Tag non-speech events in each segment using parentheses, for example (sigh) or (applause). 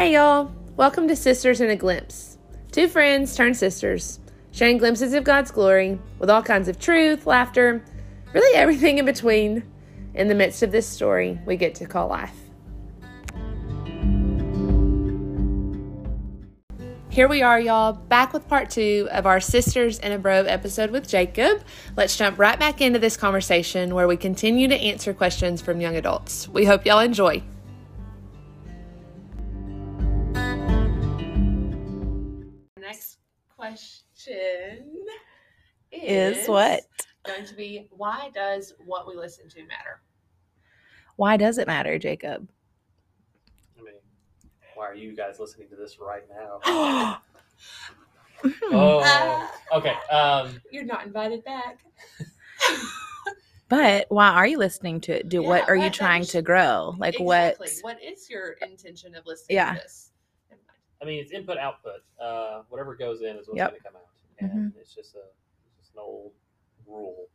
Hey, y'all. Welcome to Sisters in a Glimpse. Two friends turned sisters, sharing glimpses of God's glory with all kinds of truth, laughter, really everything in between in the midst of this story we get to call life. Here we are, y'all, back with part two of our Sisters in a Bro episode with Jacob. Let's jump right back into this conversation where we continue to answer questions from young adults. We hope y'all enjoy. Question Is what? going to be why does what we listen to matter? Why does it matter, Jacob? I mean, why are you guys listening to this right now? (gasps) oh, (laughs) okay. Um, You're not invited back. (laughs) but why are you listening to it? Do what are you trying to grow? Like exactly. what? What is your intention of listening Yeah. to this? I mean, it's input output. Uh, whatever goes in is what's Yep. going to come out, and it's just a it's just an old rule.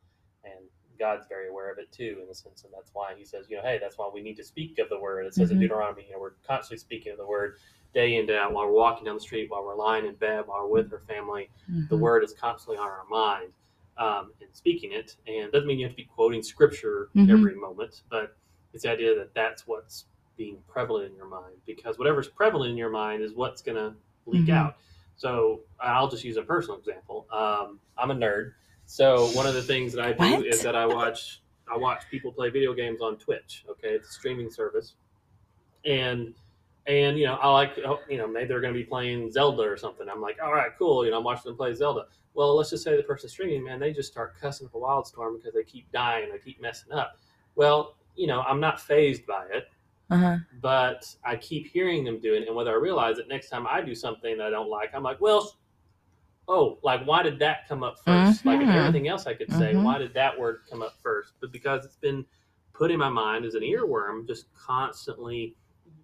And God's very aware of it too, in a sense, and that's why He says, you know, hey, that's why we need to speak of the word. It says in Mhm. Deuteronomy, you know, we're constantly speaking of the word day in and day out while we're walking down the street, while we're lying in bed, while we're with our family. the Mhm. word is constantly on our mind um, and speaking it. And it doesn't mean you have to be quoting scripture Mhm. every moment, but it's the idea that that's what's being prevalent in your mind because whatever's prevalent in your mind is what's going to leak Mhm. out. So I'll just use a personal example. Um, I'm a nerd. So one of the things that I do What? is that I watch I watch people play video games on Twitch. Okay, it's a streaming service, and and you know I like oh, you know maybe they're going to be playing Zelda or something. I'm like, all right, cool. You know, I'm watching them play Zelda. Well, let's just say the person streaming, man, they just start cussing up a wildstorm because they keep dying, they keep messing up. Well, you know, I'm not fazed by it, Uh-huh. but I keep hearing them do it, and whether I realize it next time I do something that I don't like, I'm like, well, oh, like why did that come up 1st Like if Mhm. everything else I could say, Mhm. why did that word come up first? But because it's been put in my mind as an earworm, just constantly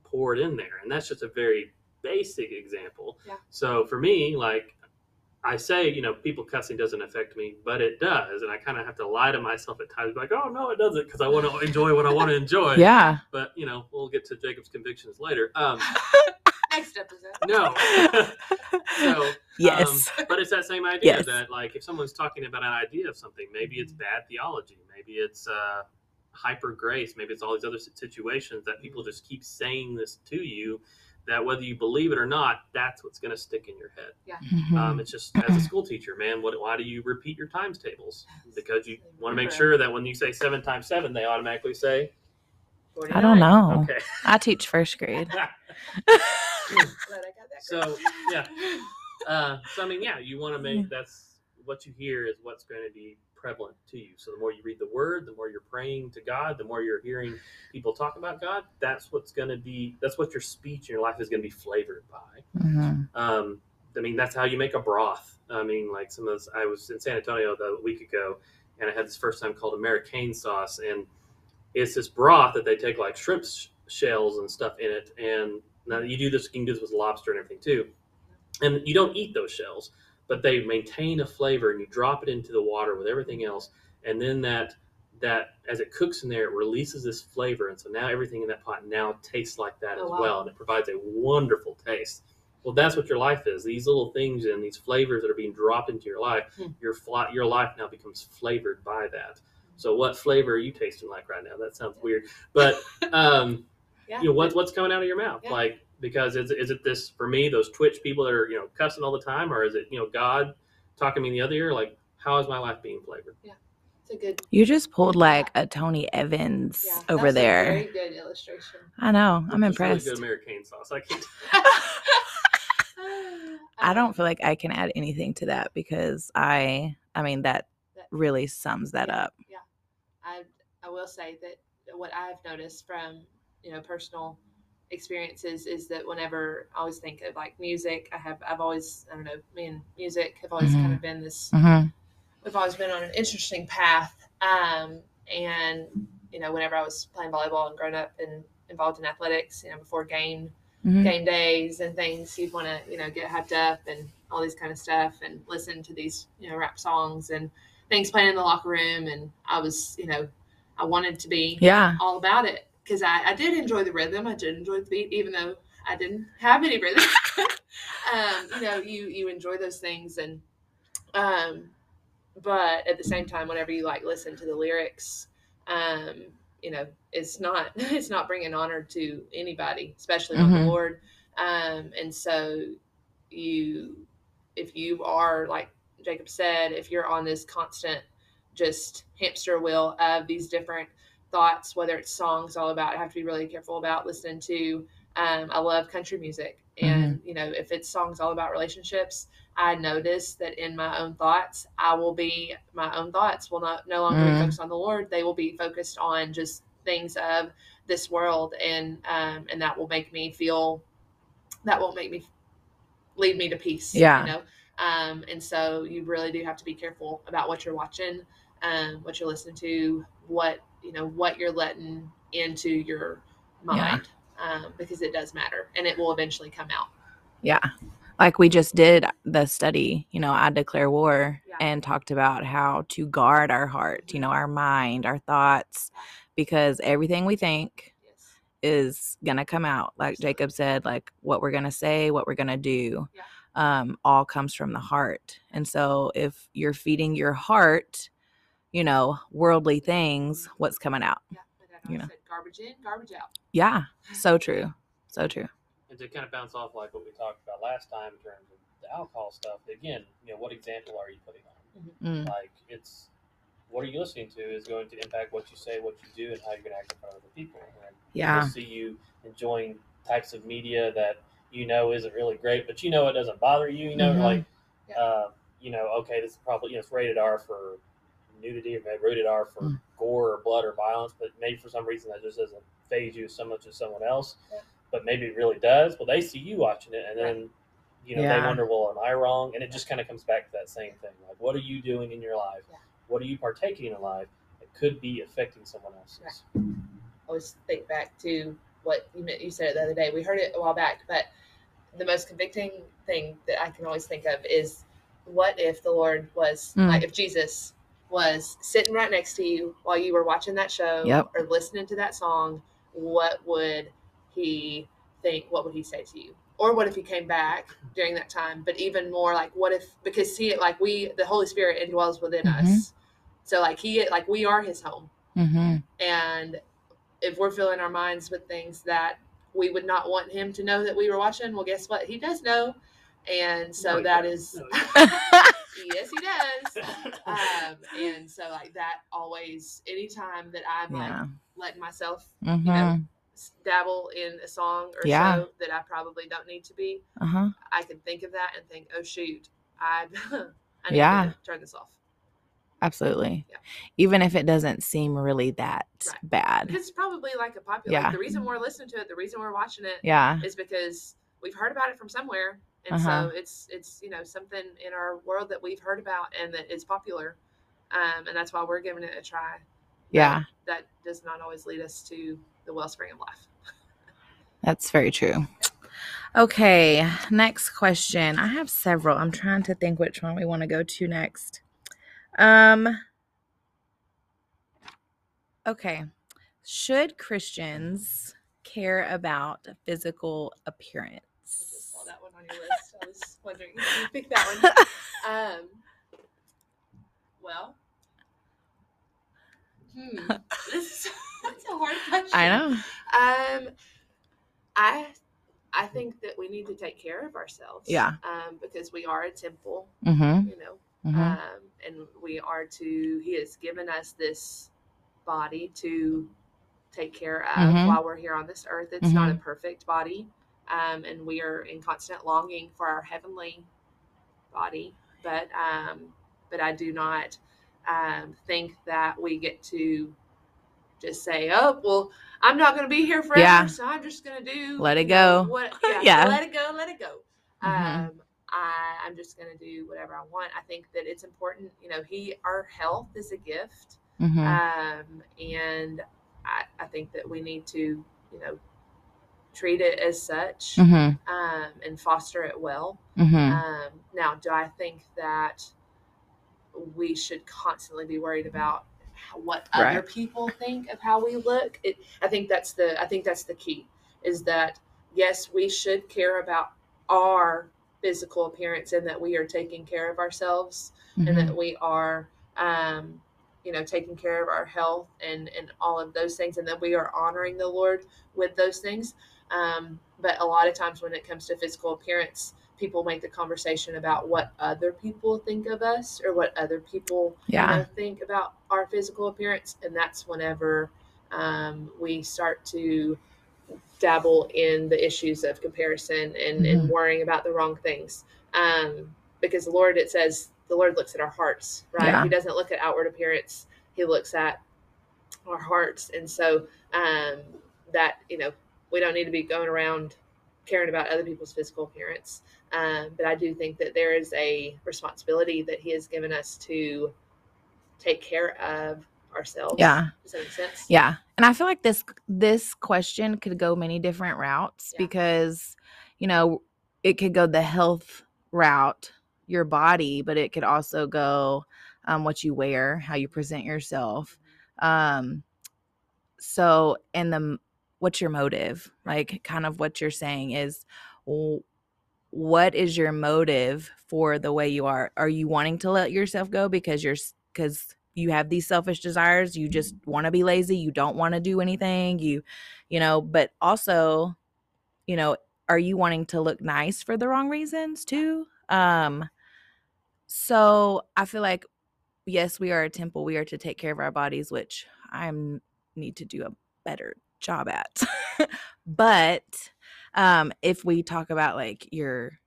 poured in there, and that's just a very basic example. Yeah. So for me, like I say, you know, people cussing doesn't affect me, but it does, and I kind of have to lie to myself at times, like, oh no, it doesn't, because I want to enjoy what I want to enjoy. Yeah. But you know, we'll get to Jacob's convictions later. Um, (laughs) Next episode. no. (laughs) so, Yes. um, but it's that same idea Yes. that, like, if someone's talking about an idea of something, maybe it's bad theology, maybe it's uh, hyper grace, maybe it's all these other situations that people just keep saying this to you. That whether you believe it or not, that's what's going to stick in your head. Mhm. Um, it's just as a school teacher, man. What? Why do you repeat your times tables? Because you want to make sure that when you say seven times seven, they automatically say, I don't know. okay. I teach first grade. (laughs) Glad I got that So, yeah. Uh, so I mean, yeah, you want to make that's what you hear is what's going to be prevalent to you. So the more you read the Word, the more you're praying to God, the more you're hearing people talk about God. That's what's going to be. That's what your speech in your life is going to be flavored by. Mhm. Um, I mean, that's how you make a broth. I mean, like some of those. I was in San Antonio the week ago, and I had this first time called Americaine sauce, and it's this broth that they take like shrimp sh- shells and stuff in it, and now you do this. You can do this with lobster and everything too, and you don't eat those shells, but they maintain a flavor, and you drop it into the water with everything else, and then that that as it cooks in there, it releases this flavor, and so now everything in that pot now tastes like that Oh, as wow. well, and it provides a wonderful taste. Well, that's what your life is. These little things and these flavors that are being dropped into your life, Hmm. your fly, your life now becomes flavored by that. So, what flavor are you tasting like right now? That sounds weird, but (laughs) um, Yeah. you know what, what's coming out of your mouth? Yeah. Like because is is it this for me? Those Twitch people that are you know cussing all the time, or is it you know God talking to me in the other ear? Like how is my life being flavored? It's a good. You just pulled like a Tony Evans Yeah, over that's a there. very good illustration. I know. I'm It's really impressed. good American sauce. I can't. (laughs) I don't feel like I can add anything to that because I I mean that That- really sums that up. Yeah. up. I I will say that what I've noticed from you know personal experiences is that whenever I always think of like music, I have I've always I don't know me and music have always kind of been this hmm we've always been on an interesting path. Um, and you know whenever I was playing volleyball and growing up and involved in athletics, you know before game Mhm. game days and things, you'd want to you know get hyped up and all these kind of stuff and listen to these you know rap songs and things playing in the locker room. And I was you know I wanted to be Yeah. all about it because I, I did enjoy the rhythm. I did enjoy the beat, even though I didn't have any rhythm. (laughs) um, you know, you you enjoy those things, and um, but at the same time, whenever you like listen to the lyrics, um, you know, it's not (laughs) it's not bringing honor to anybody, especially not the. Lord. Um, and so you, if you are like Jacob said, if you're on this constant just hamster wheel of these different thoughts, whether it's songs all about, I have to be really careful about listening to. Um, I love country music, and you know, if it's songs all about relationships, I notice that in my own thoughts, I will be my own thoughts will not no longer Mm. be focused on the Lord. They will be focused on just things of this world, and um, and that will make me feel that won't make me lead me to peace. Yeah. you know. Um, and so you really do have to be careful about what you're watching, um, what you're listening to, what you know, what you're letting into your mind, um, because it does matter, and it will eventually come out. Yeah. Like we just did the study, you know, I declare war Yeah. and talked about how to guard our heart, you know, our mind, our thoughts, because everything we think Yes. is going to come out. Like Jacob said, like what we're going to say, what we're going to do, Yeah. um, all comes from the heart. And so if you're feeding your heart, you know, worldly things, what's coming out? Yeah. My You know. said garbage in, garbage out. Yeah. (laughs) So true. So true. And to kind of bounce off like what we talked about last time in terms of the alcohol stuff, again, you know, what example are you putting on? Mm. Like it's what are you listening to is going to impact what you say, what you do, and how you're going to act in front of other people. And Yeah. They'll see you enjoying types of media that you know isn't really great, but you know it doesn't bother you. You know, Mhm. like, Yeah. uh, you know, okay, this is probably you know it's rated R for nudity or maybe rated R for Mm. gore or blood or violence, but maybe for some reason that just doesn't faze you so much as someone else. Yeah. But maybe it really does. Well, they see you watching it, and then you know they wonder, well, am I wrong? And it just kind of comes back to that same thing. Like, what are you doing in your life? Yeah. What are you partaking in life that could be affecting someone else's? always think back to what you you said it the other day. We heard it a while back, but the most convicting thing that I can always think of is what if the Lord was Mm. like if Jesus was sitting right next to you while you were watching that show Yep. or listening to that song, what would he think? What would he say to you? Or what if he came back during that time? But even more like what if because see it like we the Holy Spirit indwells within Mhm. us. So like he like we are his home Mm-hmm. and if we're filling our minds with things that we would not want him to know that we were watching, well, guess what? He does know. And so No, he that doesn't. is, No, he (laughs) yes, he does. (laughs) Um, and so, like, that always, anytime that I'm yeah. like letting myself Mm-hmm. know, dabble in a song or Yeah. show that I probably don't need to be, uh-huh. I can think of that and think, oh, shoot, I, (laughs) I need Yeah. to turn this off. Absolutely. Yeah. Even if it doesn't seem really that Right. bad. Because it's probably like a popular, Yeah. like, the reason we're listening to it, the reason we're watching it, Yeah. is because we've heard about it from somewhere and Uh-huh. so it's it's you know something in our world that we've heard about and that is popular um, and that's why we're giving it a try Yeah. that does not always lead us to the wellspring of life That's very true. Okay, next question. I have several. I'm trying to think which one we want to go to next. Um Okay. Should Christians care about physical appearance? just saw that one on your list i was (laughs) wondering if you picked that one um, well hmm, (laughs) this is that's a hard question I know. um i i think that we need to take care of ourselves Yeah. um because we are a temple Mhm. you know Mhm. um, and we are to he has given us this body to take care of Mhm. while we're here on this earth it's not a perfect body um, and we are in constant longing for our heavenly body but um, but i do not um, think that we get to just say oh well i'm not going to be here forever Yeah. so i'm just going to do Let it go. what (laughs) yeah, Yeah. let it go let it go Mhm. um, I, I'm just going to do whatever I want. I think that it's important. You know, he, our health is a gift. Mhm. Um, and I, I think that we need to, you know, treat it as such Mhm. um, and foster it well. Mhm. Um, now, do I think that we should constantly be worried about what other people think of how we look? It, I think that's the I think that's the key is that yes, we should care about our physical appearance and that we are taking care of ourselves and Mhm. that we are um, you know taking care of our health and and all of those things and that we are honoring the lord with those things um, but a lot of times when it comes to physical appearance people make the conversation about what other people think of us or what other people Yeah. you know, think about our physical appearance. And that's whenever um, we start to dabble in the issues of comparison and, and worrying about the wrong things. Um, because the lord it says the lord looks at our hearts right? Yeah. he doesn't look at outward appearance. He looks at our hearts. And so um, that you know we don't need to be going around caring about other people's physical appearance um, but i do think that there is a responsibility that he has given us to take care of ourselves Yeah. does that make sense Yeah. And I feel like this this question could go many different routes Yeah. because, you know, it could go the health route, your body, but it could also go um, what you wear, how you present yourself. Um, so, and the what's your motive? Like, kind of what you're saying is, what is your motive for the way you are? Are you wanting to let yourself go because you're because you have these selfish desires? You just want to be lazy? You don't want to do anything? You you know but also you know are you wanting to look nice for the wrong reasons too? Um so i feel like yes we are a temple. We are to take care of our bodies which i need to do a better job at. But um if we talk about like your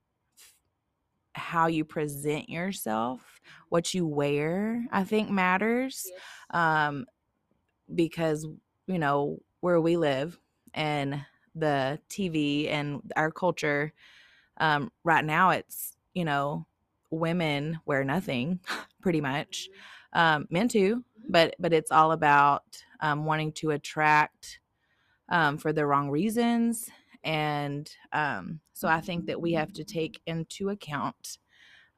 how you present yourself what you wear i think matters Yes. um because you know where we live and the tv and our culture um right now it's you know women wear nothing (laughs) pretty much. Um men too but but it's all about um wanting to attract um for the wrong reasons and um so i think that we have to take into account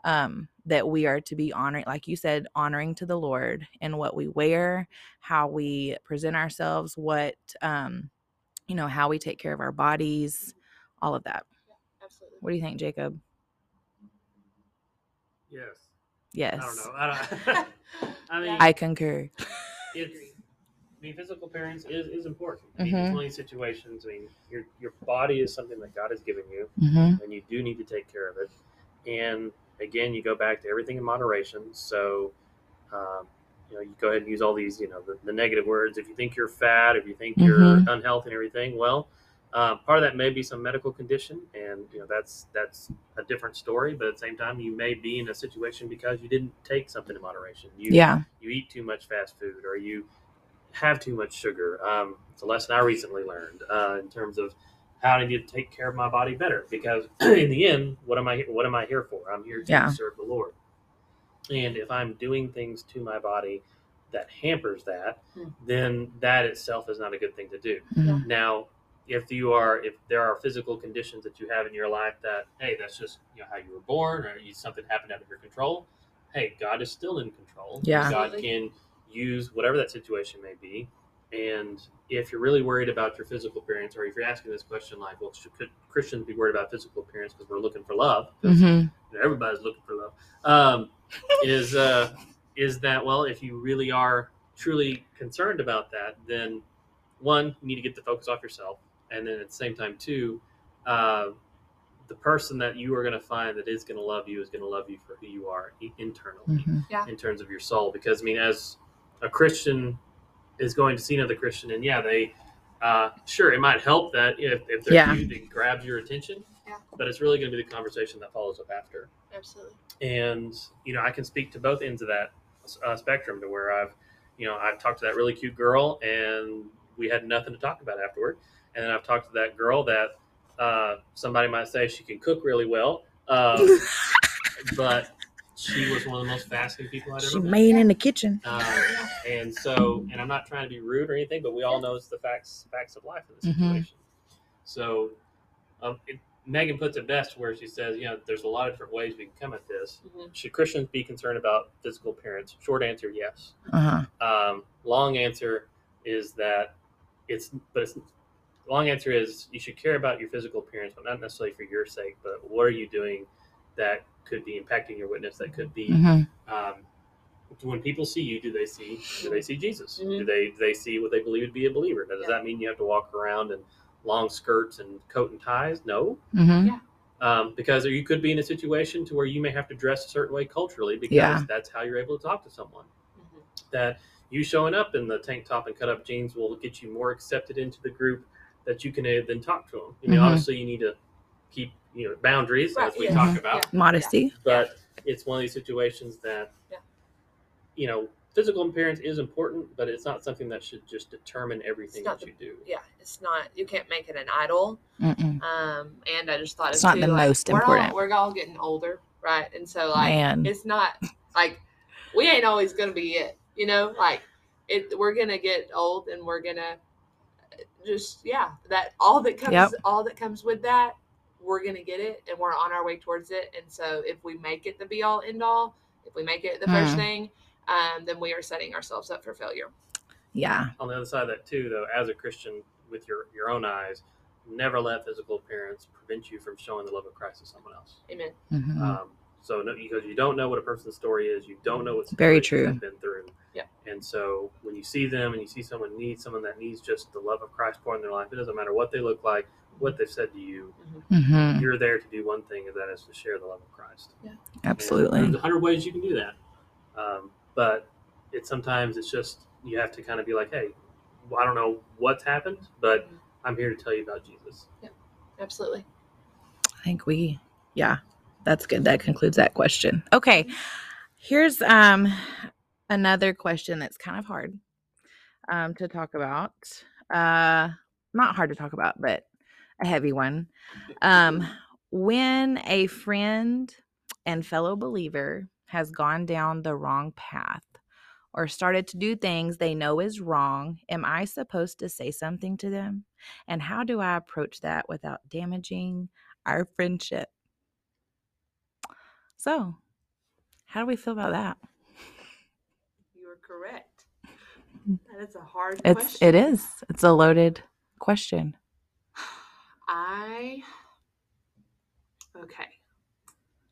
um, that we are to be honoring, like you said, honoring to the Lord in what we wear, how we present ourselves, what, um, you know, how we take care of our bodies, all of that. absolutely What do you think, Jacob? Yes. Yes. I don't know. I, don't, (laughs) (laughs) I mean, I concur. it's, I mean, physical appearance is, is important. I mean, Mhm. many situations, I mean, your your body is something that God has given you, Mm-hmm. and you do need to take care of it. And again, you go back to everything in moderation. So, um, you know, you go ahead and use all these, you know, the, the negative words. If you think you're fat, if you think you're Mhm. unhealthy and everything, well, um, part of that may be some medical condition, and you know that's that's a different story. But at the same time, you may be in a situation because you didn't take something in moderation. You Yeah. you eat too much fast food or you have too much sugar. Um, it's a lesson I recently learned uh, in terms of how I need to take care of my body better. Because (clears throat) in the end, what am I what am I here for? I'm here to Yeah. serve the Lord. And if I'm doing things to my body that hampers that, Hmm. then that itself is not a good thing to do. Mhm. Now, if you are, if there are physical conditions that you have in your life that, hey, that's just you know how you were born, or you, something happened out of your control. Hey, God is still in control. Yeah. God Absolutely. can use whatever that situation may be. And if you're really worried about your physical appearance, or if you're asking this question like, well, should could Christians be worried about physical appearance because we're looking for love? 'Cause, Mhm. you know, everybody's looking for love. Um, is uh, is that well? If you really are truly concerned about that, then one, you need to get the focus off yourself, and then at the same time, two, uh, the person that you are going to find that is going to love you is going to love you for who you are i- internally, Mhm. in terms of your soul. Because I mean, as a Christian is going to see another Christian, and yeah, they. Uh, sure, it might help that if, if they're Yeah. cute, it grabs your attention, Yeah. but it's really going to be the conversation that follows up after absolutely and you know i can speak to both ends of that uh, spectrum to where i've you know i've talked to that really cute girl and we had nothing to talk about afterward and then i've talked to that girl that uh, somebody might say she can cook really well um, (laughs) but she was one of the most fascinating people i'd She ever met made in the kitchen. uh, and so and i'm not trying to be rude or anything but we all know it's the facts facts of life in this Mhm. situation so um, it, megan puts it best where she says you know there's a lot of different ways we can come at this Mhm. should christians be concerned about physical appearance short answer yes Uh huh. um, long answer is that it's but it's long answer is you should care about your physical appearance, but not necessarily for your sake. But what are you doing that could be impacting your witness? That could be Mhm. um, when people see you, do they see do they see Jesus? Mhm. Do they do they see what they believe to be a believer? Now, does Yeah. that mean you have to walk around in long skirts and coat and ties? No, Mhm. um, because you could be in a situation to where you may have to dress a certain way culturally because Yeah. that's how you're able to talk to someone. Mhm. That you showing up in the tank top and cut up jeans will get you more accepted into the group that you can uh, then talk to them. I mean, Mhm. obviously you need to keep you know boundaries Right, as we yeah. talk Mhm. about Modesty. but it's one of these situations that Yeah. you know physical appearance is important but it's not something that should just determine everything not that you do Yeah, it's not. You can't make it an idol. Mm-mm. Um, and I just thought It's not too, the like, most we're important. All, we're all getting older, right? And so like Man. it's not like we ain't always gonna be it, you know. Like it, we're gonna get old, and we're gonna just yeah, that all that comes, Yep. all that comes with that, we're gonna get it, and we're on our way towards it. And so if we make it the be all end all, if we make it the first Mm. thing, um, then we are setting ourselves up for failure. Yeah. on the other side of that too though as a christian with your your own eyes never let physical appearance prevent you from showing the love of christ to someone else Amen. Mhm. um, so no, because you don't know what a person's story is you don't know what's Very true. they've been through Yeah. and so when you see them and you see someone needs someone that needs just the love of christ poured in their life it doesn't matter what they look like what they've said to you Mhm. you're there to do one thing, and that is to share the love of Christ. And Absolutely. there's a hundred ways you can do that, um, but it's sometimes it's just you have to kind of be like, hey, well, I don't know what's happened, but I'm here to tell you about Jesus. Yeah, absolutely. I think we, yeah, that's good. That concludes that question. Okay, here's um another question that's kind of hard um to talk about. Uh, not hard to talk about, but a heavy one. Um, when a friend and fellow believer has gone down the wrong path or started to do things they know is wrong, am I supposed to say something to them? And how do I approach that without damaging our friendship? So, how do we feel about that? You are correct. That is a hard It's question. it is. It's a loaded question. I okay.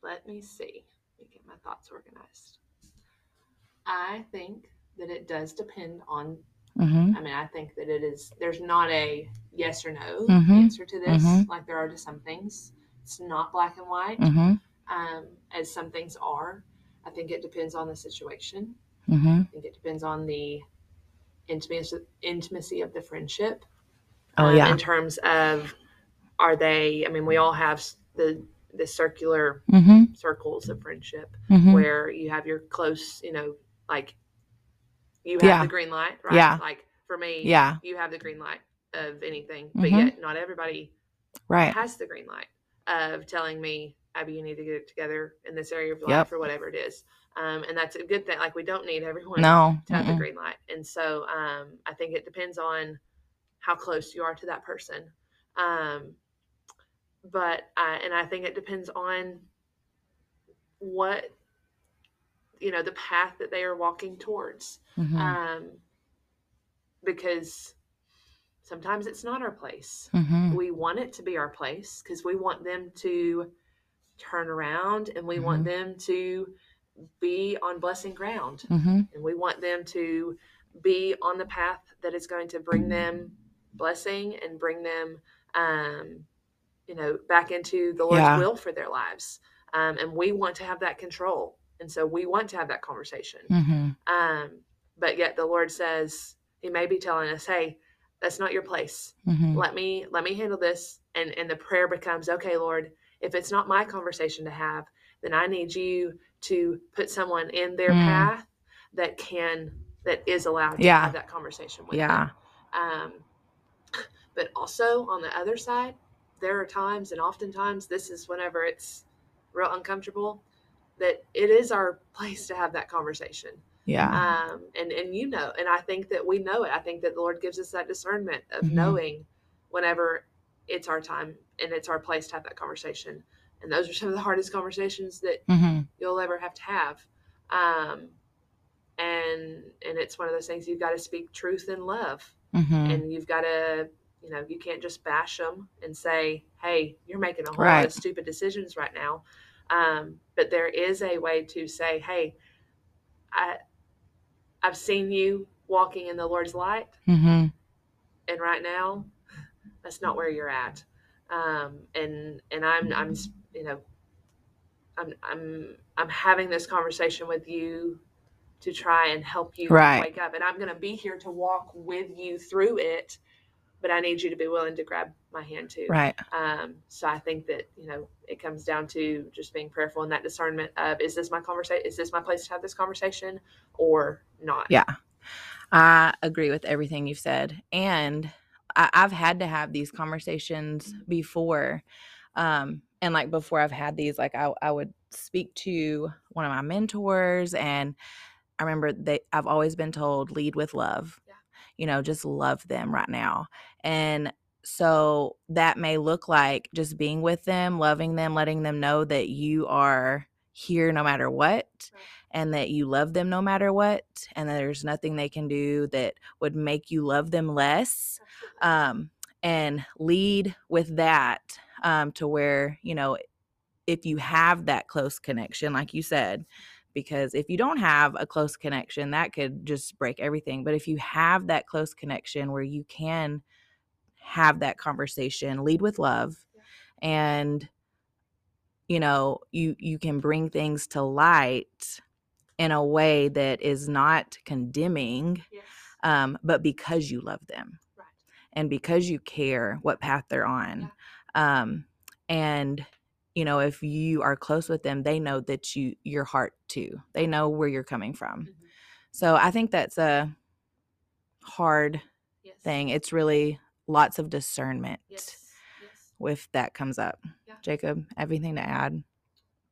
Let me see. Let me get my thoughts organized. I think that it does depend on. Mm-hmm. I mean, I think that it is. There's not a yes or no Mhm. answer to this, Mhm. like there are to some things. It's not black and white, Mm-hmm. um, as some things are. I think it depends on the situation. Mm-hmm. I think it depends on the intimacy intimacy of the friendship. Oh um, yeah. in terms of are they i mean we all have the the circular Mm-hmm. circles of friendship Mm-hmm. where you have your close you know like you have Yeah. the green light right Yeah. like for me Yeah. you have the green light of anything but Mhm. yet not everybody Right. has the green light of telling me abby you need to get it together in this area of your Yep. life or whatever it is um, and that's a good thing like we don't need everyone No. to have the Mm-mm. green light. And so um, I think it depends on how close you are to that person. Um, but I, and I think it depends on what you know the path that they are walking towards. Mhm. Um, because sometimes it's not our place. Mhm. We want it to be our place because we want them to turn around and we want them to be on blessing ground Mhm. and we want them to be on the path that is going to bring them blessing and bring them um, you know back into the lord's Yeah. will for their lives um, and we want to have that control and so we want to have that conversation Mhm. um, but yet the lord says he may be telling us hey that's not your place Mhm. let me let me handle this and and the prayer becomes okay lord if it's not my conversation to have then i need you to put someone in their Mm. path that can that is allowed to Yeah. have that conversation with Yeah. them um but also on the other side there are times and oftentimes this is whenever it's real uncomfortable that it is our (laughs) place to have that conversation Yeah. um, and and you know, and I think that we know it. I think that the Lord gives us that discernment of Mhm. knowing whenever it's our time and it's our place to have that conversation. And those are some of the hardest conversations that Mhm. you'll ever have to have. Um, and and it's one of those things you've got to speak truth in love, Mhm. and you've got to you know, you can't just bash them and say, "Hey, you're making a whole lot of stupid decisions right now." Um, but there is a way to say, "Hey, I, I've seen you walking in the Lord's light, Mm-hmm. and right now, that's not where you're at." Um, and and I'm I'm you know, I'm I'm I'm having this conversation with you to try and help you Right. wake up, and I'm going to be here to walk with you through it. But I need you to be willing to grab my hand too. Right. Um, so I think that you know it comes down to just being prayerful in that discernment of is this my conversation? Is this my place to have this conversation or not? Yeah. I agree with everything you've said. And I, I've had to have these conversations before. Um, and like before I've had these, like I, I would speak to one of my mentors and I remember they I've always been told lead with love. You know, just love them right now. And so that may look like just being with them, loving them, letting them know that you are here no matter what and that you love them no matter what and that there's nothing they can do that would make you love them less um, and lead with that um, to where you know if you have that close connection like you said because if you don't have a close connection that could just break everything but if you have that close connection where you can have that conversation lead with love and you know you you can bring things to light in a way that is not condemning Yes. um, but because you love them Right. and because you care what path they're on um, and you know if you are close with them they know that you your heart too they know where you're coming from Mhm. so i think that's a hard Yes. thing it's really lots of discernment Yes. Yes. if that comes up Yeah. jacob everything to add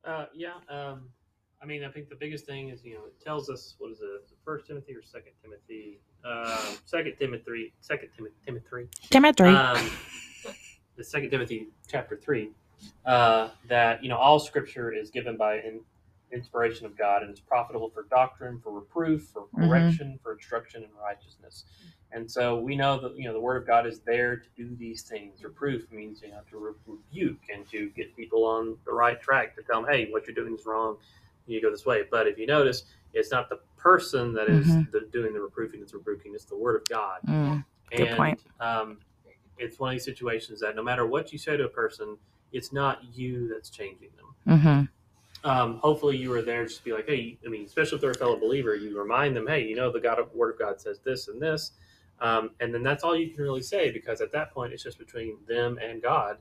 Uh, yeah. Um, I mean, I think the biggest thing is you know it tells us what is it, First Timothy or Second Timothy? Um, Second Timothy, Second Timothy, Timothy. timothy Um, the Second Timothy chapter three, uh, that you know all Scripture is given by in, inspiration of God and is profitable for doctrine, for reproof, for Mhm. correction, for instruction in righteousness. And so we know that you know the Word of God is there to do these things. Reproof means you know to re- rebuke and to get people on the right track to tell them, hey, what you're doing is wrong. You go this way. But if you notice, it's not the person that is Mhm. the, doing the reproofing; it's rebuking. It's the Word of God. Mm, Good and, point. Um, it's one of these situations that no matter what you say to a person, it's not you that's changing them. mm-hmm. Um, hopefully, you are there just to be like, hey, I mean, especially if they're a fellow believer, you remind them, hey, you know, the God of, Word of God says this and this, um, and then that's all you can really say because at that point, it's just between them and God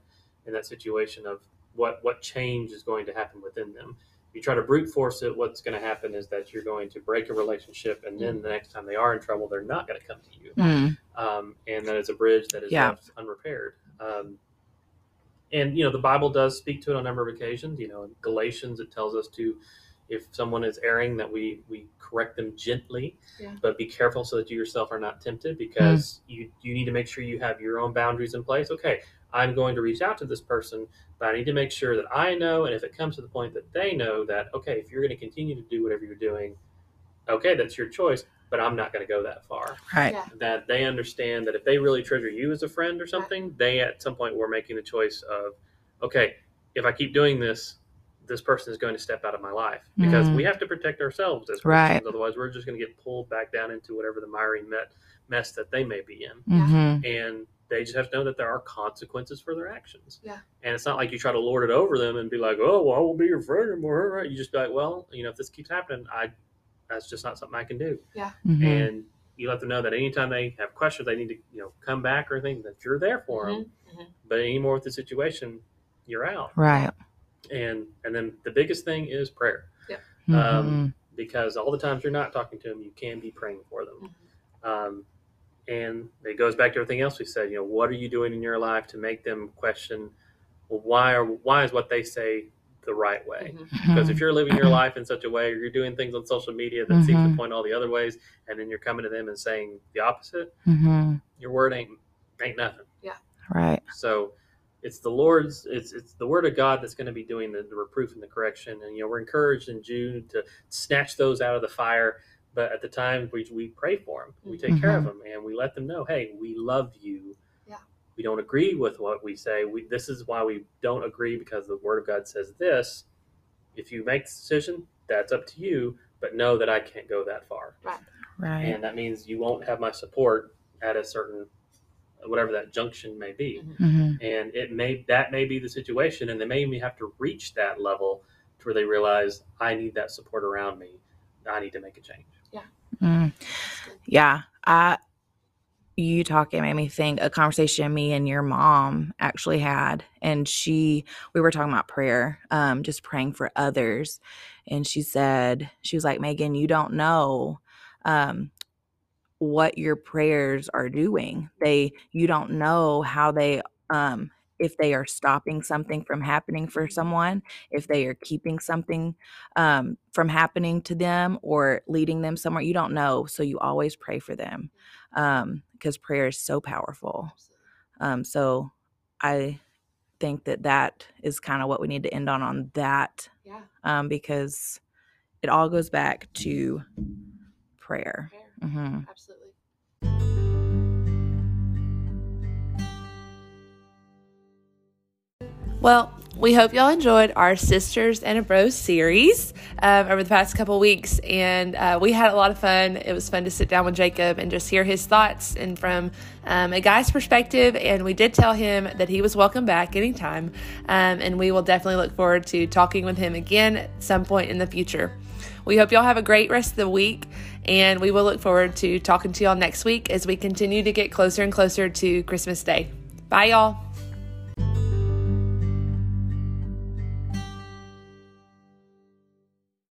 in that situation of what what change is going to happen within them. If you try to brute force it, what's going to happen is that you're going to break a relationship, and then the next time they are in trouble, they're not going to come to you Mm, um, and that is a bridge that is Yeah. left unrepaired. Um, and you know, the Bible does speak to it on a number of occasions. You know, in Galatians it tells us to, if someone is erring, that we we correct them gently, Yeah. but be careful so that you yourself are not tempted, because hmm. you you need to make sure you have your own boundaries in place. Okay, I'm going to reach out to this person, but I need to make sure that I know, and if it comes to the point that they know that okay, if you're going to continue to do whatever you're doing, okay, that's your choice, but I'm not going to go that far right Yeah. that they understand that if they really treasure you as a friend or something, they at some point were making the choice of, okay, if I keep doing this, this person is going to step out of my life because Mm. we have to protect ourselves as Christians. Right. Otherwise, we're just going to get pulled back down into whatever the miry met, mess that they may be in. mm-hmm. And they just have to know that there are consequences for their actions. Yeah. And it's not like you try to lord it over them and be like, oh, well, I won't be your friend anymore. Right? You just be like, well, you know, if this keeps happening, I that's just not something I can do Mm-hmm. and you let them know that anytime they have questions, they need to you know come back or anything that you're there for them. Mhm. But anymore with the situation, you're out. right And and then the biggest thing is prayer Mhm. Um, because all the times you're not talking to them, you can be praying for them. Mhm. Um, and it goes back to everything else we said. You know, what are you doing in your life to make them question? Well, why are why is what they say the right way? Mhm. Because if you're living your life in such a way, or you're doing things on social media that seems to point all the other ways, and then you're coming to them and saying the opposite, Mhm. your word ain't ain't nothing. Yeah. Right So it's the Lord's, it's it's the word of God that's going to be doing the, the reproof and the correction. And you know, we're encouraged in Jude to snatch those out of the fire. But at the time, we, we pray for them, we take care of them, and we let them know, hey, we love you. Yeah. we don't agree with what we say. We, this is why we don't agree because the Word of God says this. If you make the decision, that's up to you, but know that I can't go that far. Right. Right. And that means you won't have my support at a certain, whatever that junction may be. hmm And it may, that may be the situation, and they may even have to reach that level to where they realize, I need that support around me. I need to make a change. Mm. Yeah. I you talking made me think a conversation me and your mom actually had and she we were talking about prayer um just praying for others and she said she was like megan you don't know um what your prayers are doing. They you don't know how they um if they are stopping something from happening for someone if they are keeping something um from happening to them or leading them somewhere you don't know so you always pray for them um because prayer is so powerful um so i think that that is kind of what we need to end on on that Yeah. um because it all goes back to prayer Fair. hmm Absolutely. Well, we hope y'all enjoyed our Sisters and a Bros series um, over the past couple weeks, and uh, we had a lot of fun. It was fun to sit down with Jacob and just hear his thoughts and from um, a guy's perspective. And we did tell him that he was welcome back anytime, um, and we will definitely look forward to talking with him again at some point in the future. We hope y'all have a great rest of the week, and we will look forward to talking to y'all next week as we continue to get closer and closer to Christmas Day. Bye, y'all.